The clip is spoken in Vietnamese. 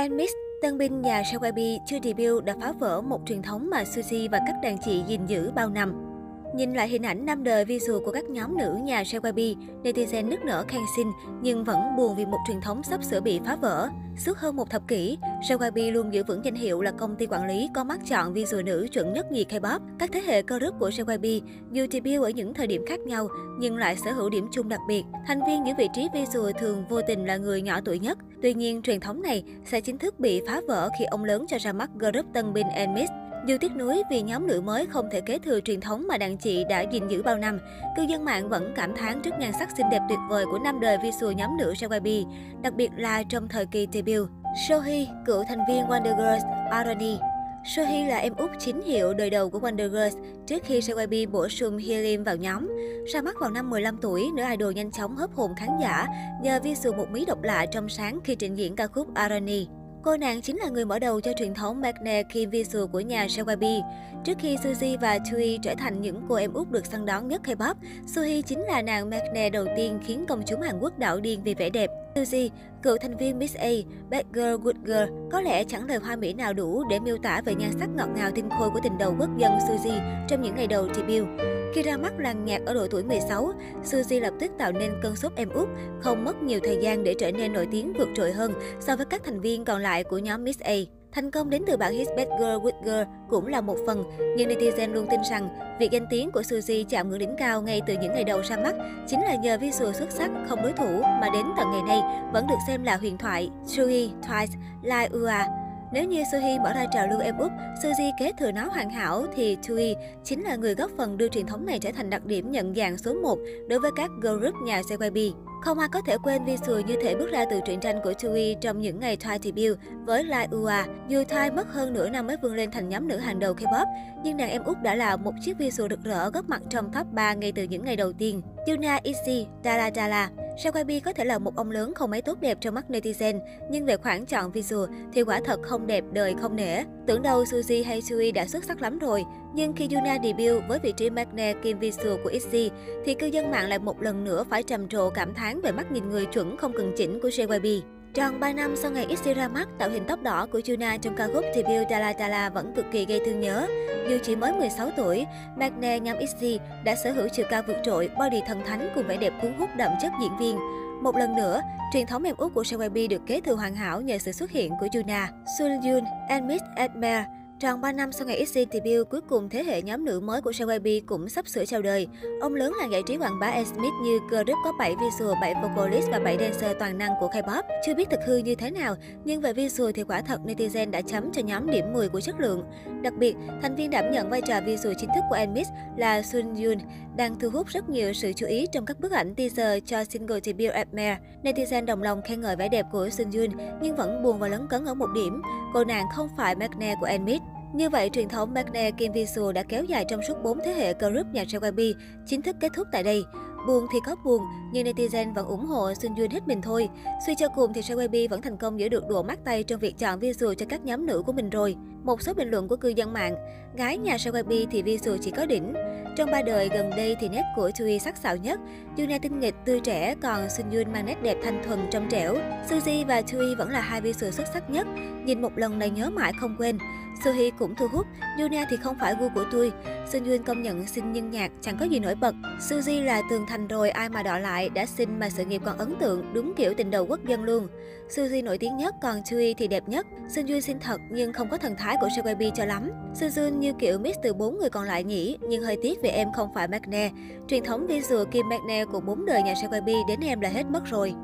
Enmix, tân binh nhà JYP chưa debut đã phá vỡ một truyền thống mà Suzy và các đàn chị gìn giữ bao năm. Nhìn lại hình ảnh năm đời visual của các nhóm nữ nhà JYP, netizen nức nở khen xin nhưng vẫn buồn vì một truyền thống sắp sửa bị phá vỡ. Suốt hơn một thập kỷ, JYP luôn giữ vững danh hiệu là công ty quản lý có mắt chọn visual nữ chuẩn nhất nhì K-pop. Các thế hệ cơ rớt của JYP dù debut ở những thời điểm khác nhau nhưng lại sở hữu điểm chung đặc biệt. Thành viên những vị trí visual thường vô tình là người nhỏ tuổi nhất. Tuy nhiên, truyền thống này sẽ chính thức bị phá vỡ khi ông lớn cho ra mắt group tân binh Enmix. Dù tiếc nuối vì nhóm nữ mới không thể kế thừa truyền thống mà đàn chị đã gìn giữ bao năm, cư dân mạng vẫn cảm thán trước nhan sắc xinh đẹp tuyệt vời của năm đời visual nhóm nữ JYP, đặc biệt là trong thời kỳ debut. Sohee, cựu thành viên Wonder Girls, Irony Sohee là em út chính hiệu đời đầu của Wonder Girls trước khi JYP bổ sung Hyelim vào nhóm. Ra mắt vào năm 15 tuổi, nữ idol nhanh chóng hấp hồn khán giả nhờ visual một mí độc lạ trong sáng khi trình diễn ca khúc Irony. Cô nàng chính là người mở đầu cho truyền thống Magne Kim Visual của nhà JYP. Trước khi Suzy và Tui trở thành những cô em út được săn đón nhất K-pop, Suhi chính là nàng Magne đầu tiên khiến công chúng Hàn Quốc đảo điên vì vẻ đẹp. Suzy, cựu thành viên Miss A, Bad Girl Good Girl, có lẽ chẳng lời hoa mỹ nào đủ để miêu tả về nhan sắc ngọt ngào tinh khôi của tình đầu quốc dân Suzy trong những ngày đầu debut. Khi ra mắt làng nhạc ở độ tuổi 16, Suzy lập tức tạo nên cơn sốt em út, không mất nhiều thời gian để trở nên nổi tiếng vượt trội hơn so với các thành viên còn lại của nhóm Miss A. Thành công đến từ bản hit Bad Girl With Girl cũng là một phần, nhưng netizen luôn tin rằng việc danh tiếng của Suzy chạm ngưỡng đỉnh cao ngay từ những ngày đầu ra mắt chính là nhờ visual xuất sắc không đối thủ mà đến tận ngày nay vẫn được xem là huyền thoại. Sui, Twice, Lai Ua nếu như Suhi mở ra trào lưu em út, Suzy kế thừa nó hoàn hảo thì Tui chính là người góp phần đưa truyền thống này trở thành đặc điểm nhận dạng số 1 đối với các girl group nhà JYP. Không ai có thể quên visual như thể bước ra từ truyện tranh của Tui trong những ngày Thai debut với Lai Ua. Dù Thai mất hơn nửa năm mới vươn lên thành nhóm nữ hàng đầu K-pop, nhưng nàng em út đã là một chiếc visual rực rỡ góp mặt trong top 3 ngay từ những ngày đầu tiên. Yuna Izzy, Dala Dala có thể là một ông lớn không mấy tốt đẹp trong mắt netizen, nhưng về khoản chọn visual thì quả thật không đẹp đời không nể. Tưởng đâu Suzy hay Sui đã xuất sắc lắm rồi, nhưng khi Yuna debut với vị trí Magne kim visual của ITZY, thì cư dân mạng lại một lần nữa phải trầm trồ cảm thán về mắt nhìn người chuẩn không cần chỉnh của JYP. Tròn 3 năm sau ngày ITZY ra mắt, tạo hình tóc đỏ của Juna trong ca khúc debut Dala Dala vẫn cực kỳ gây thương nhớ. Dù chỉ mới 16 tuổi, Magne nhóm ITZY đã sở hữu chiều cao vượt trội, body thần thánh cùng vẻ đẹp cuốn hút đậm chất diễn viên. Một lần nữa, truyền thống mềm út của JYP được kế thừa hoàn hảo nhờ sự xuất hiện của Juna, Sun Yoon, and Miss Edmer. Tròn 3 năm sau ngày XG debut, cuối cùng thế hệ nhóm nữ mới của JYP cũng sắp sửa chào đời. Ông lớn là giải trí quảng bá Smith như group có 7 visual, 7 vocalist và 7 dancer toàn năng của K-pop. Chưa biết thực hư như thế nào, nhưng về visual thì quả thật netizen đã chấm cho nhóm điểm 10 của chất lượng. Đặc biệt, thành viên đảm nhận vai trò visual chính thức của Enmix là Sun Yoon, đang thu hút rất nhiều sự chú ý trong các bức ảnh teaser cho single debut Admire. Netizen đồng lòng khen ngợi vẻ đẹp của Sun Yoon, nhưng vẫn buồn và lấn cấn ở một điểm, cô nàng không phải Magne của Enmit. Như vậy, truyền thống Magne Kim Visual đã kéo dài trong suốt 4 thế hệ group nhà JYP, chính thức kết thúc tại đây. Buồn thì có buồn, nhưng netizen vẫn ủng hộ Sun Yoon hết mình thôi. Suy cho cùng thì JYP vẫn thành công giữ được độ mát tay trong việc chọn visual cho các nhóm nữ của mình rồi. Một số bình luận của cư dân mạng, gái nhà JYP thì visual chỉ có đỉnh. Trong ba đời gần đây thì nét của Tui sắc sảo nhất. Yuna tinh nghịch, tươi trẻ, còn Sun Yun mang nét đẹp thanh thuần trong trẻo. Suzy và Tui vẫn là hai visual xuất sắc nhất. Nhìn một lần này nhớ mãi không quên. Suhi cũng thu hút, Yuna thì không phải gu của tôi. Sinh Duyên công nhận xinh nhưng nhạt, chẳng có gì nổi bật. Suzy là tường thành rồi, ai mà đọ lại, đã xinh mà sự nghiệp còn ấn tượng, đúng kiểu tình đầu quốc dân luôn. Suzy nổi tiếng nhất, còn Chui thì đẹp nhất. Sinh Duyên xinh thật nhưng không có thần thái của JYP cho lắm. Suzy như kiểu mix từ bốn người còn lại nhỉ, nhưng hơi tiếc vì em không phải Magne. Truyền thống visual Kim Magne của bốn đời nhà JYP đến em là hết mất rồi.